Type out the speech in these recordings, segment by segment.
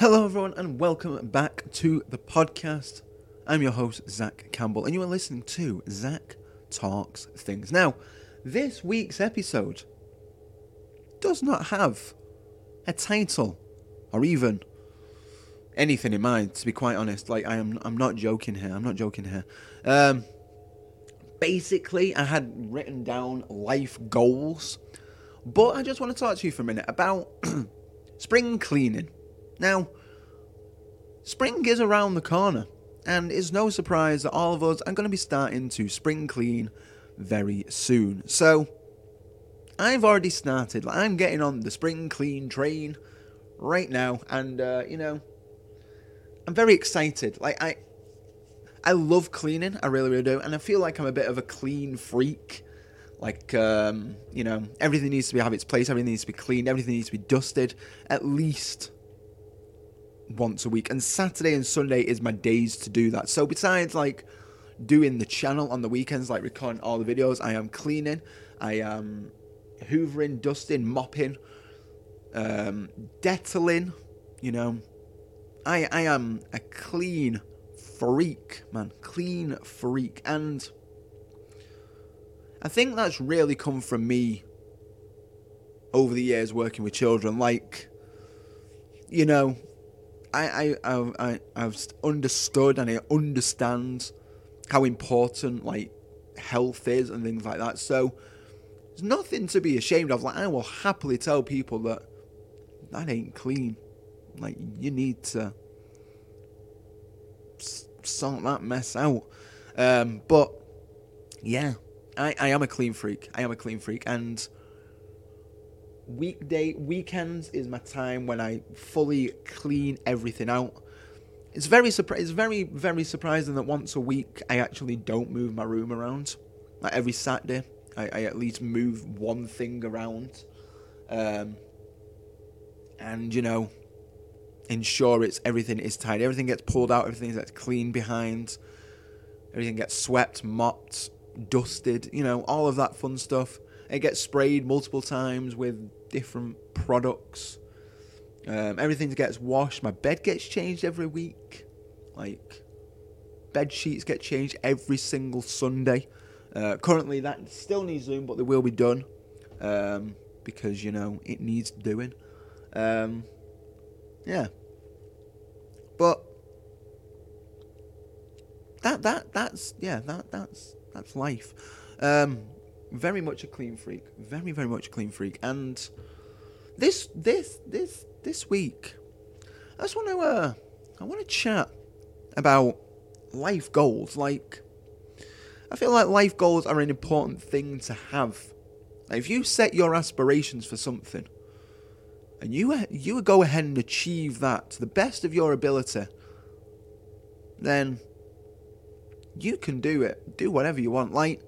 Hello, everyone, and welcome back to the podcast. I'm your host, Zach Campbell, and you are listening to Zach Talks Things. Now, this week's episode does not have a title or even anything in mind, to be quite honest. Like, I am, I'm not joking here. I'm not joking here. Um, basically, I had written down life goals, but I just want to talk to you for a minute about spring cleaning. Now, spring is around the corner, and it's no surprise that all of us are going to be starting to spring clean very soon. So, I've already started. Like, I'm getting on the spring clean train right now, and uh, you know, I'm very excited. Like, I, I love cleaning. I really, really do, and I feel like I'm a bit of a clean freak. Like, um, you know, everything needs to be have its place. Everything needs to be cleaned. Everything needs to be dusted. At least once a week, and Saturday and Sunday is my days to do that. So besides like doing the channel on the weekends, like recording all the videos, I am cleaning, I am hoovering, dusting, mopping, um, detailing. You know, I I am a clean freak, man, clean freak, and I think that's really come from me over the years working with children. Like, you know, I, I, I, I've understood and I understand how important like health is and things like that. So there's nothing to be ashamed of. Like I will happily tell people that that ain't clean. Like you need to sort that mess out. Um, but yeah, I, I am a clean freak. I am a clean freak, and weekday weekends is my time when I fully clean everything out. It's very surpri- It's very very surprising that once a week I actually don't move my room around. Like every Saturday, I, I at least move one thing around, um, and you know, ensure it's everything is tidy. Everything gets pulled out. Everything gets cleaned behind. Everything gets swept, mopped, dusted. You know, all of that fun stuff. It gets sprayed multiple times with different products. Um, everything gets washed. My bed gets changed every week. Like, bed sheets get changed every single Sunday. Uh, currently, that still needs doing, but they will be done um, because you know it needs doing. Um, yeah, but that that that's yeah that that's that's life. Um, very much a clean freak. Very, very much a clean freak. And this, this, this, this week, I just want to, uh, I want to chat about life goals. Like, I feel like life goals are an important thing to have. Like, if you set your aspirations for something, and you you go ahead and achieve that to the best of your ability, then you can do it. Do whatever you want. Like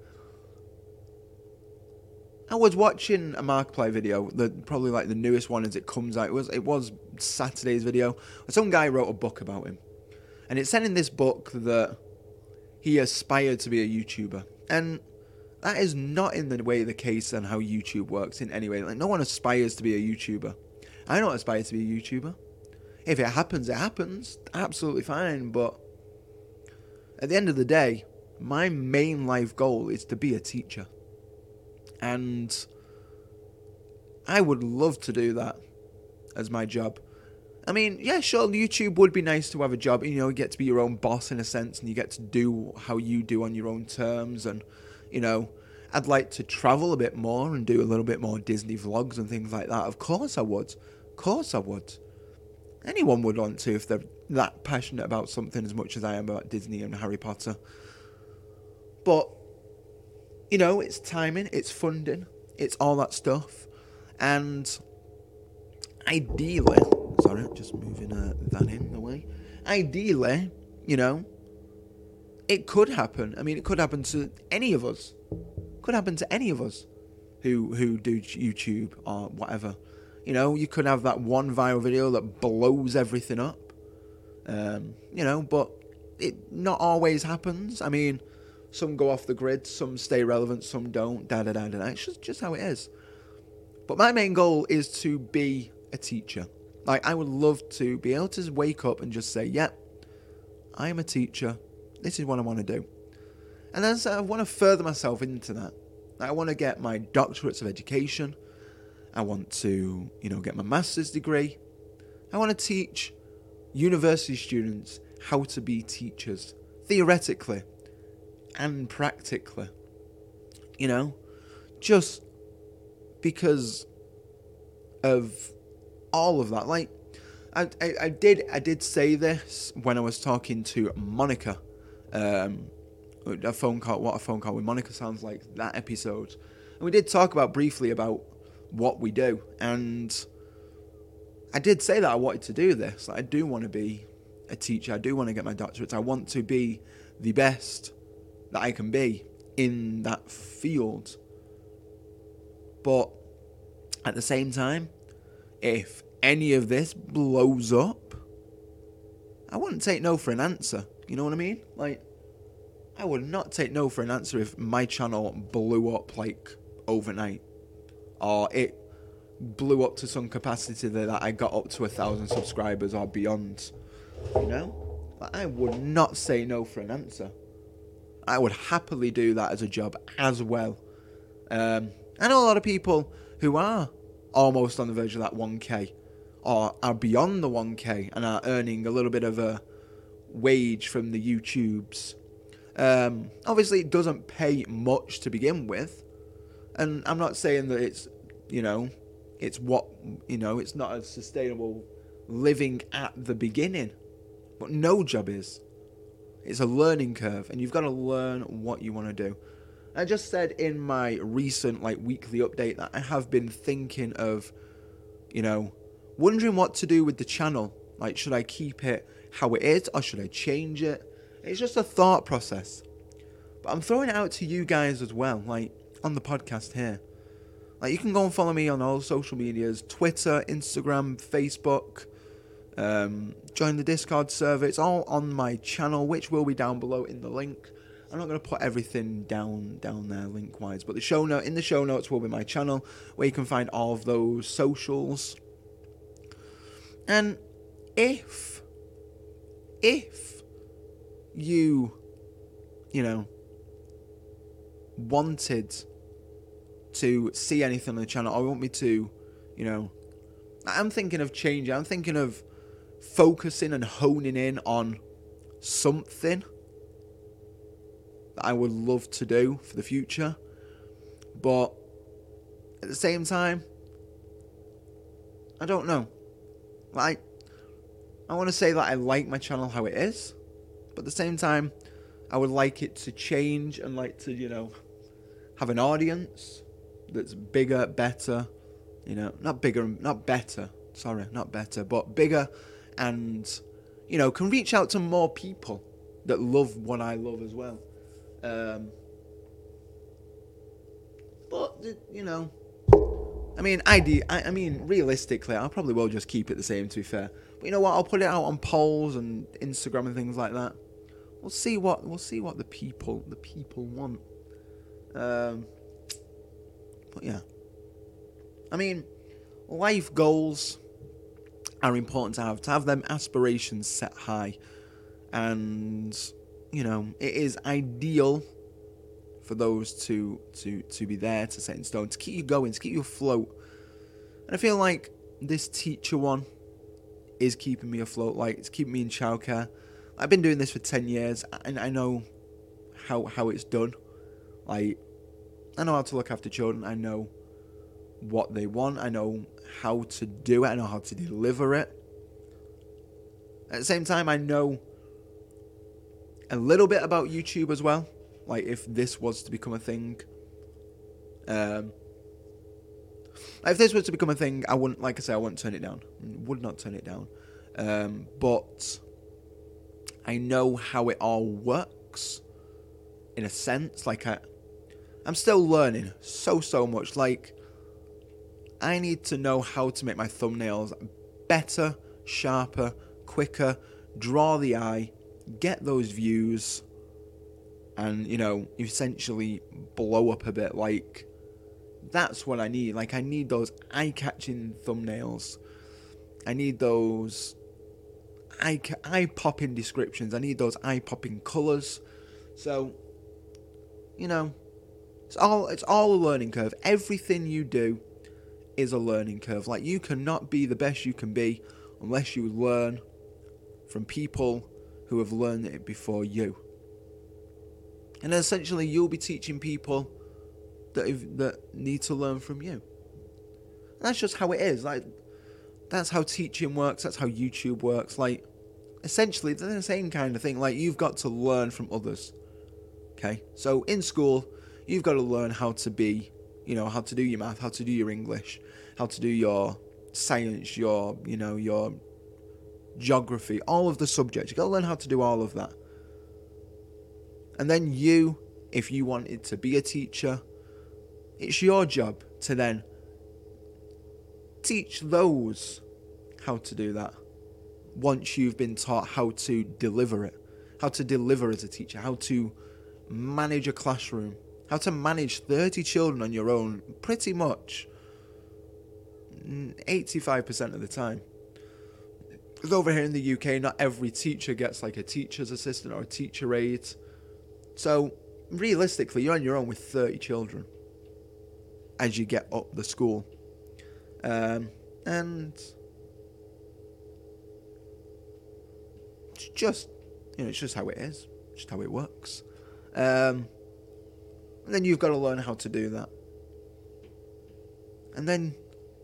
I was watching a Markiplier video, the probably like the newest one as it comes out. It was it was Saturday's video. Some guy wrote a book about him, and it said in this book that he aspired to be a YouTuber, and that is not in the way the case and how YouTube works in any way. Like no one aspires to be a YouTuber. I don't aspire to be a YouTuber. If it happens, it happens. Absolutely fine. But at the end of the day, my main life goal is to be a teacher and I would love to do that as my job. I mean, yeah, sure, YouTube would be nice to have a job. You know, you get to be your own boss in a sense, and you get to do how you do on your own terms. And, you know, I'd like to travel a bit more and do a little bit more Disney vlogs and things like that. Of course, I would. Of course, I would. Anyone would want to if they're that passionate about something as much as I am about Disney and Harry Potter. But you know, it's timing, it's funding, it's all that stuff. And ideally, sorry, just moving uh, that in the way. Ideally, you know, it could happen. I mean, it could happen to any of us. Could happen to any of us who who do YouTube or whatever. You know, you could have that one viral video that blows everything up. Um, you know, but it not always happens. I mean, some go off the grid, some stay relevant, some don't. Da da da da. It's just, just how it is. But my main goal is to be a teacher. Like, I would love to be able to wake up and just say, yep, yeah, I am a teacher. This is what I want to do. And then so I want to further myself into that. I want to get my doctorates of education. I want to, you know, get my master's degree. I want to teach university students how to be teachers, theoretically and practically. You know, just because of all of that. Like, I, I, I did I did say this when I was talking to Monica. Um, a phone call, what a phone call with Monica sounds like that episode. And we did talk about briefly about what we do, and I did say that I wanted to do this. I do want to be a teacher. I do want to get my doctorate. I want to be the best that I can be in that field. But at the same time, if any of this blows up, I wouldn't take no for an answer. You know what I mean? Like, I would not take no for an answer if my channel blew up like overnight, or it blew up to some capacity that I got up to a thousand subscribers or beyond. You know, like, I would not say no for an answer. I would happily do that as a job as well. Um, I know a lot of people who are almost on the verge of that 1k or are beyond the 1k and are earning a little bit of a wage from the YouTubes. Um, obviously, it doesn't pay much to begin with, and I'm not saying that it's, you know, it's what, you know, it's not a sustainable living at the beginning, but no job is. It's a learning curve, and you've got to learn what you want to do. I just said in my recent like weekly update that I have been thinking of, you know, wondering what to do with the channel. Like, should I keep it how it is, or should I change it? It's just a thought process. But I'm throwing it out to you guys as well, like on the podcast here. Like, you can go and follow me on all social medias Twitter, Instagram, Facebook. Um, join the Discord server. It's all on my channel, which will be down below in the link. I'm not going to put everything down down there link wise, but the show note in the show notes will be my channel where you can find all of those socials. And if if you you know wanted to see anything on the channel I want me to, you know, I'm thinking of changing. I'm thinking of focusing and honing in on something that I would love to do for the future. But at the same time, I don't know. Like, I want to say that I like my channel how it is, but at the same time, I would like it to change and like to, you know, have an audience that's bigger, better, you know, not bigger, not better, sorry, not better, but bigger and, you know, can reach out to more people that love what I love as well. Um, but you know, I mean, ide- I, I mean, realistically, I probably will just keep it the same. To be fair, but you know what? I'll put it out on polls and Instagram and things like that. We'll see what we'll see what the people the people want. Um, but yeah, I mean, life goals are important to have. To have them aspirations set high, and you know, it is ideal for those to to to be there to set in stone, to keep you going, to keep you afloat. And I feel like this teacher one is keeping me afloat. Like it's keeping me in childcare. I've been doing this for ten years, and I know how how it's done. Like I know how to look after children. I know what they want. I know how to do it. I know how to deliver it. At the same time, I know a little bit about YouTube as well. Like if this was to become a thing. Um, if this was to become a thing, I wouldn't, like I say, I wouldn't turn it down. Would not turn it down. Um, but I know how it all works, in a sense. Like I, I'm still learning so so much. Like I need to know how to make my thumbnails better, sharper, quicker, draw the eye, get those views and you know essentially blow up a bit like that's what i need like i need those eye-catching thumbnails I need those eye eye popping descriptions. I need those eye popping colours. So, you know, it's all it's all a learning curve. Everything you do is a learning curve. Like you cannot be the best you can be unless you learn from people who have learned it before you. And essentially, you'll be teaching people that have, that need to learn from you. And that's just how it is. Like that's how teaching works. That's how YouTube works. Like essentially, they're the same kind of thing. Like you've got to learn from others. Okay, so in school, you've got to learn how to be, you know, how to do your math, how to do your English, how to do your science, your, you know, your geography, all of the subjects. You've got to learn how to do all of that. And then you, if you wanted to be a teacher, it's your job to then teach those how to do that once you've been taught how to deliver it, how to deliver as a teacher, how to manage a classroom, how to manage 30 children on your own pretty much 85% of the time. Because over here in the UK, not every teacher gets like a teacher's assistant or a teacher aide. So, realistically, you're on your own with 30 children as you get up the school. Um, and it's just, you know, it's just how it is, just how it works. Um, and then you've got to learn how to do that. And then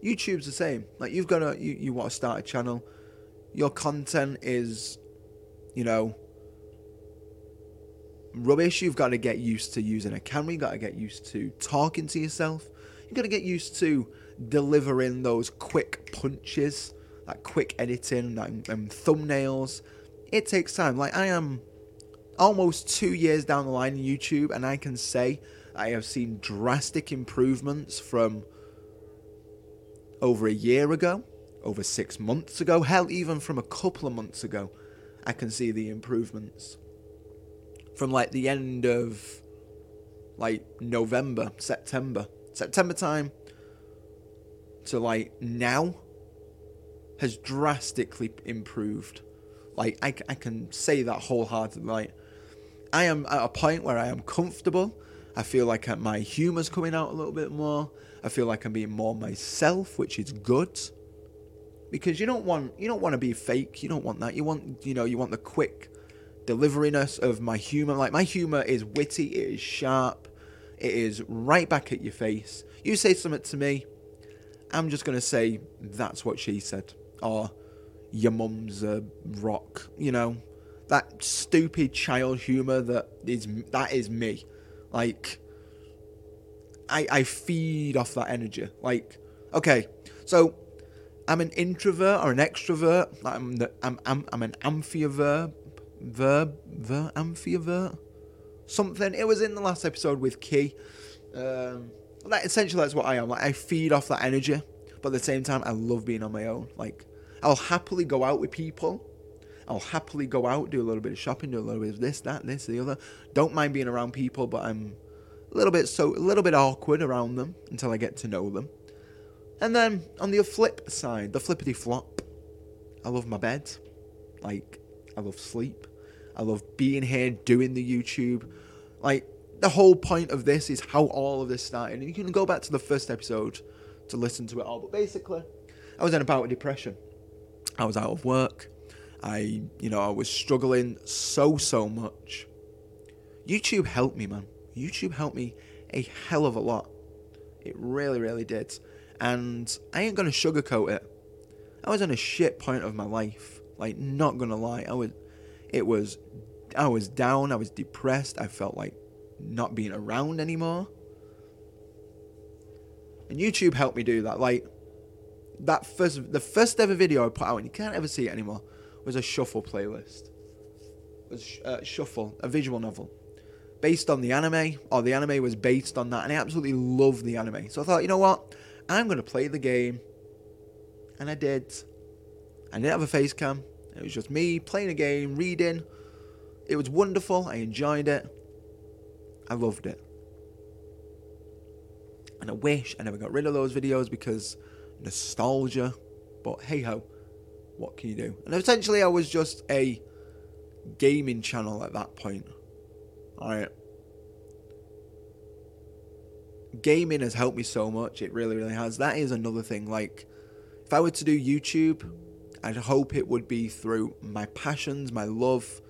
YouTube's the same. Like you've got to, you, you want to start a channel. Your content is, you know, rubbish. You've got to get used to using a camera. You've got to get used to talking to yourself. You've got to get used to delivering those quick punches, that quick editing, that um, thumbnails. It takes time. Like I am almost two years down the line in YouTube, and I can say I have seen drastic improvements from over a year ago, over six months ago, hell, even from a couple of months ago. I can see the improvements. From like the end of like November, September, September time to like now has drastically improved. Like I, I can say that wholeheartedly. Like I am at a point where I am comfortable. I feel like my humor's coming out a little bit more. I feel like I'm being more myself, which is good. Because you don't want you don't want to be fake. You don't want that. You want you know you want the quick deliveriness of my humor. Like my humor is witty. It is sharp. It is right back at your face. You say something to me, I'm just gonna say that's what she said, or your mum's a rock. You know, that stupid child humor that is that is me. Like I I feed off that energy. Like okay, so I'm an introvert or an extrovert. I'm the, I'm I'm I'm an amphiverb verb ver amphiverb something. It was in the last episode with Key. Um, that essentially that's what I am. Like I feed off that energy, but at the same time I love being on my own. Like I'll happily go out with people I'll happily go out, do a little bit of shopping, do a little bit of this, that, this, the other. Don't mind being around people, but I'm a little bit so a little bit awkward around them until I get to know them. And then on the flip side, the flippity flop, I love my bed. Like I love sleep. I love being here doing the YouTube. Like the whole point of this is how all of this started. And you can go back to the first episode to listen to it all. But basically, I was in a bout of depression. I was out of work. I, you know, I was struggling so, so much. YouTube helped me, man. YouTube helped me a hell of a lot. It really, really did. And I ain't gonna sugarcoat it. I was in a shit point of my life. Like, not gonna lie. I was, it was, I was down. I was depressed. I felt like not being around anymore. And YouTube helped me do that. Like, that first, the first ever video I put out, and you can't ever see it anymore was a shuffle playlist. It was uh, Shuffle, a visual novel, based on the anime, or the anime was based on that, and I absolutely love the anime. So I thought, you know what, I'm going to play the game, and I did. I didn't have a face cam. It was just me playing a game, reading. It was wonderful. I enjoyed it. I loved it. And I wish I never got rid of those videos because nostalgia. But hey ho, what can you do? And essentially, I was just a gaming channel at that point. Alright. Gaming has helped me so much. It really, really has. That is another thing. Like, if I were to do YouTube, I'd hope it would be through my passions, my love,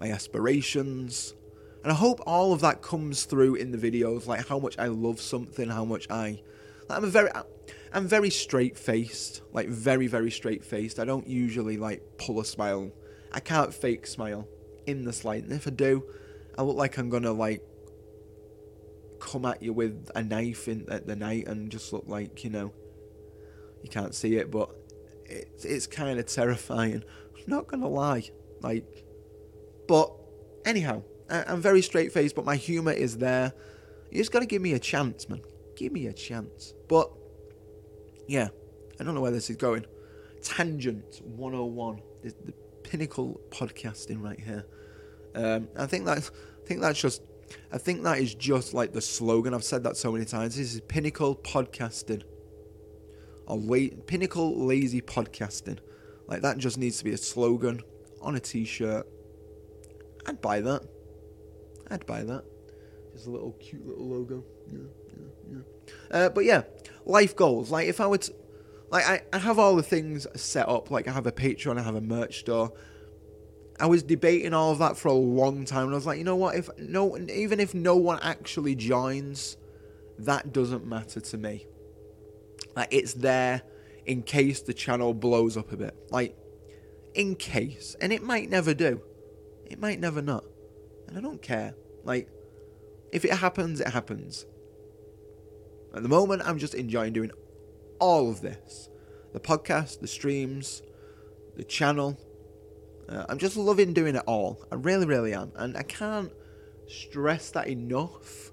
my aspirations. And I hope all of that comes through in the videos, like how much I love something, how much I. Like I'm a very. I'm very straight faced, like very, very straight faced. I don't usually like pull a smile. I can't fake smile in the slight. And if I do, I look like I'm gonna like come at you with a knife in at the night and just look like you know you can't see it, but it's it's kind of terrifying. I'm not gonna lie, like, but anyhow, I, I'm very straight faced, but my humor is there. You just gotta give me a chance, man. Give me a chance. But yeah, I don't know where this is going. Tangent 101, the, the pinnacle podcasting right here. Um, I think that's I think that's just I think that is just like the slogan. I've said that so many times. This is pinnacle podcasting. Or la- pinnacle lazy podcasting. Like that just needs to be a slogan on a t-shirt. I'd buy that. I'd buy that. A little cute little logo. Yeah, yeah, yeah. Uh, but yeah, life goals. Like if I would, like I, I have all the things set up. Like I have a Patreon, I have a merch store. I was debating all of that for a long time, and I was like, you know what? If no, even if no one actually joins, that doesn't matter to me. Like it's there in case the channel blows up a bit. Like in case, and it might never do. It might never not, and I don't care. Like if it happens, it happens. At the moment, I'm just enjoying doing all of this: the podcast, the streams, the channel uh, I'm just loving doing it all. I really, really am. And I can't stress that enough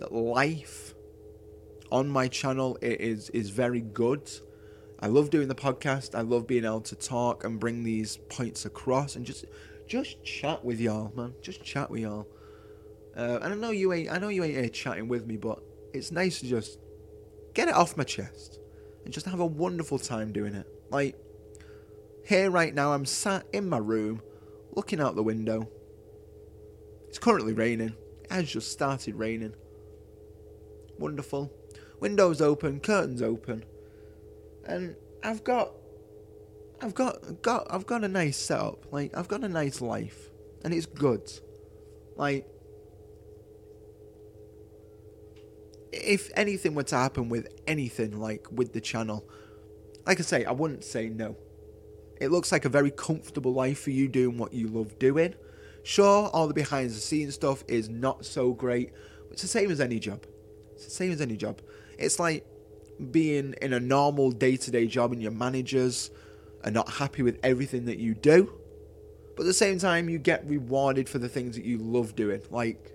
that life on my channel is is very good. I love doing the podcast. I love being able to talk and bring these points across and just just chat with y'all, man. Just chat with y'all. Uh, and I know you ain't I know you ain't here chatting with me, but it's nice to just get it off my chest and just have a wonderful time doing it. Like here right now, I'm sat in my room, looking out the window. It's currently raining. It has just started raining. Wonderful. Windows open, curtains open. And I've got I've got got I've got a nice setup. Like I've got a nice life. And it's good. Like if anything were to happen with anything like with the channel, like I say, I wouldn't say no. It looks like a very comfortable life for you doing what you love doing. Sure, all the behind the scenes stuff is not so great, but it's the same as any job. It's the same as any job. It's like being in a normal day to day job and your managers are not happy with everything that you do. But at the same time, you get rewarded for the things that you love doing, like,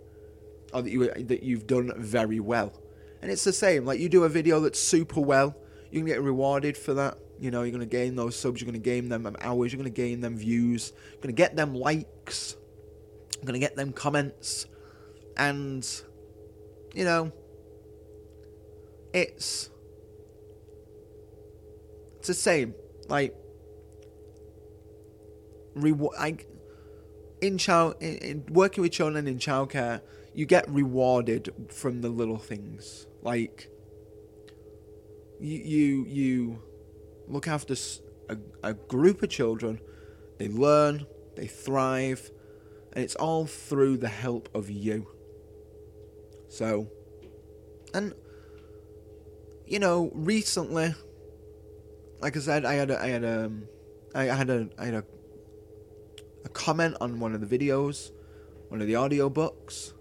or that, you, that you've done very well. And it's the same, like, you do a video that's super well, you can get rewarded for that. You know, you're to gain those subs, you're to gain them um, hours, you're to gain them views, you're to get them likes, you're to get them comments. And, you know, it's. It's the same. Like, reward. I, in child, in, in working with children in childcare, you get rewarded from the little things. Like, you, you, you look after a, a group of children. They learn, they thrive, and it's all through the help of you. So, and you know, recently, like I said, I had a, I had a, um, I had a, I had a, a comment on one of the videos, one of the audio books,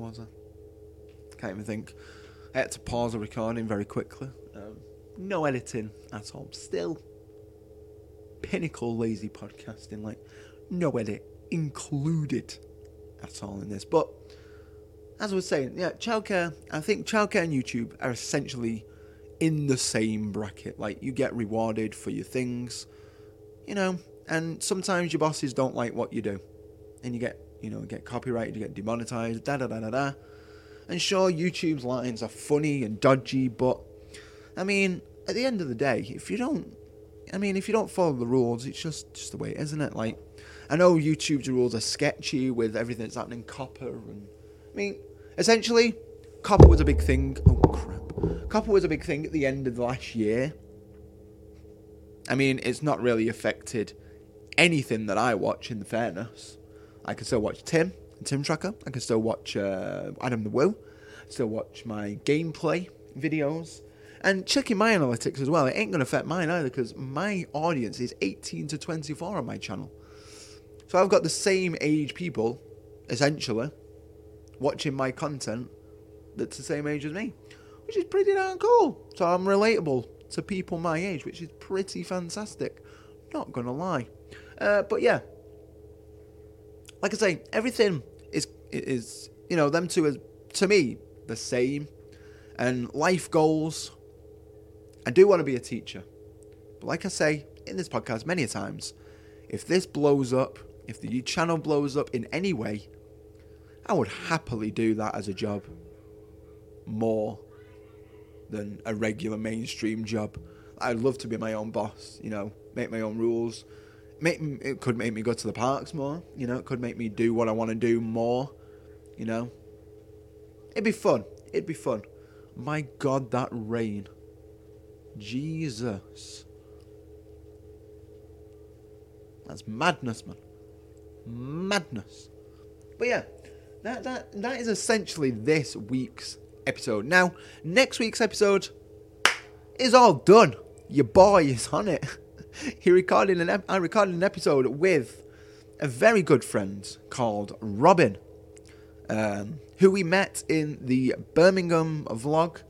Was I? Can't even think. I had to pause the recording very quickly. Um, no editing at all. Still, pinnacle lazy podcasting. Like, no edit included at all in this. But as I was saying, yeah, childcare. I think childcare and YouTube are essentially in the same bracket. Like, you get rewarded for your things, you know, and sometimes your bosses don't like what you do, and you get you know, get copyrighted, you get demonetized, da da da da da. And sure, YouTube's lines are funny and dodgy, but I mean, at the end of the day, if you don't, I mean, if you don't follow the rules, it's just just the way isn't it? Like, I know YouTube's rules are sketchy with everything that's happening COPPA, and I mean, essentially, COPPA was a big thing. Oh crap, COPPA was a big thing at the end of the last year. I mean, it's not really affected anything that I watch. In fairness, I can still watch Tim Tim Tracker. I can still watch uh, Adam the Woo. Still watch my gameplay videos and checking my analytics as well. It ain't gonna affect mine either because my audience is 18 to 24 on my channel. So I've got the same age people, essentially, watching my content that's the same age as me, which is pretty darn cool. So I'm relatable to people my age, which is pretty fantastic. Not gonna lie. Uh, but yeah, like I say, everything is is you know them two is to me the same, and life goals. I do want to be a teacher, but like I say in this podcast many times, if this blows up, if the channel blows up in any way, I would happily do that as a job more than a regular mainstream job. I'd love to be my own boss, you know, make my own rules. Make it could make me go to the parks more, you know. It could make me do what I want to do more, you know. It'd be fun. It'd be fun. My God, that rain. Jesus. That's madness, man. Madness. But yeah, that that that is essentially this week's episode. Now, next week's episode is all done. Your boy is on it. he recorded an ep- I recorded an episode with a very good friend called Robin, um, who we met in the Birmingham vlog.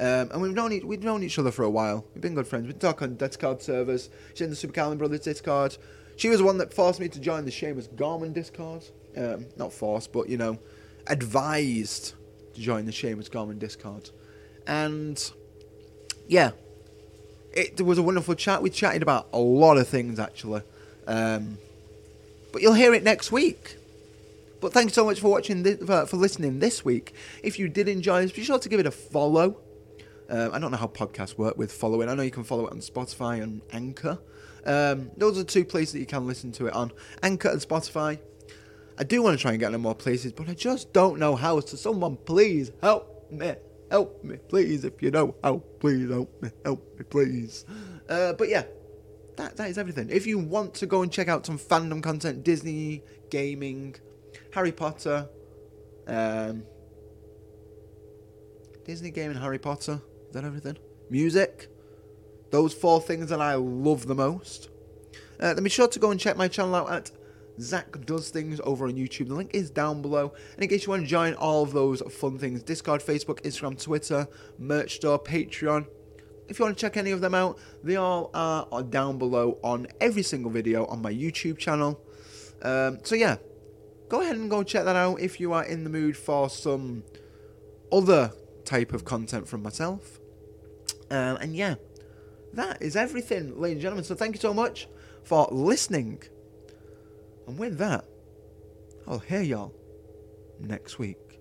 Um, and we've known, e- we've known each other for a while. We've been good friends. We talk on Discord servers. She's in the Super Carlin Brothers Discord. She was the one that forced me to join the Seamus Gorman Discord. Um, not forced, but, you know, advised to join the Seamus Gorman Discord. And, yeah, it was a wonderful chat. We chatted about a lot of things, actually. Um, but you'll hear it next week. But thanks so much for watching, this, for, for listening this week. If you did enjoy this, be sure to give it a follow. Um, I don't know how podcasts work with following. I know you can follow it on Spotify and Anchor. Um, those are two places that you can listen to it on Anchor and Spotify. I do want to try and get in more places, but I just don't know how. So, someone please help me. Help me, please. If you know how, please help me. Help me, please. Uh, but yeah, that, that is everything. If you want to go and check out some fandom content, Disney, gaming, Harry Potter, um, Disney gaming, Harry Potter, is that everything? Music, those four things that I love the most. Uh, then be sure to go and check my channel out at Zach Does Things over on YouTube. The link is down below. And in case you want to join all of those fun things Discord, Facebook, Instagram, Twitter, merch store, Patreon. If you want to check any of them out, they all are down below on every single video on my YouTube channel. Um, so yeah, go ahead and go check that out if you are in the mood for some other type of content from myself. Um, and yeah, that is everything, ladies and gentlemen. So thank you so much for listening. And with that, I'll hear y'all next week.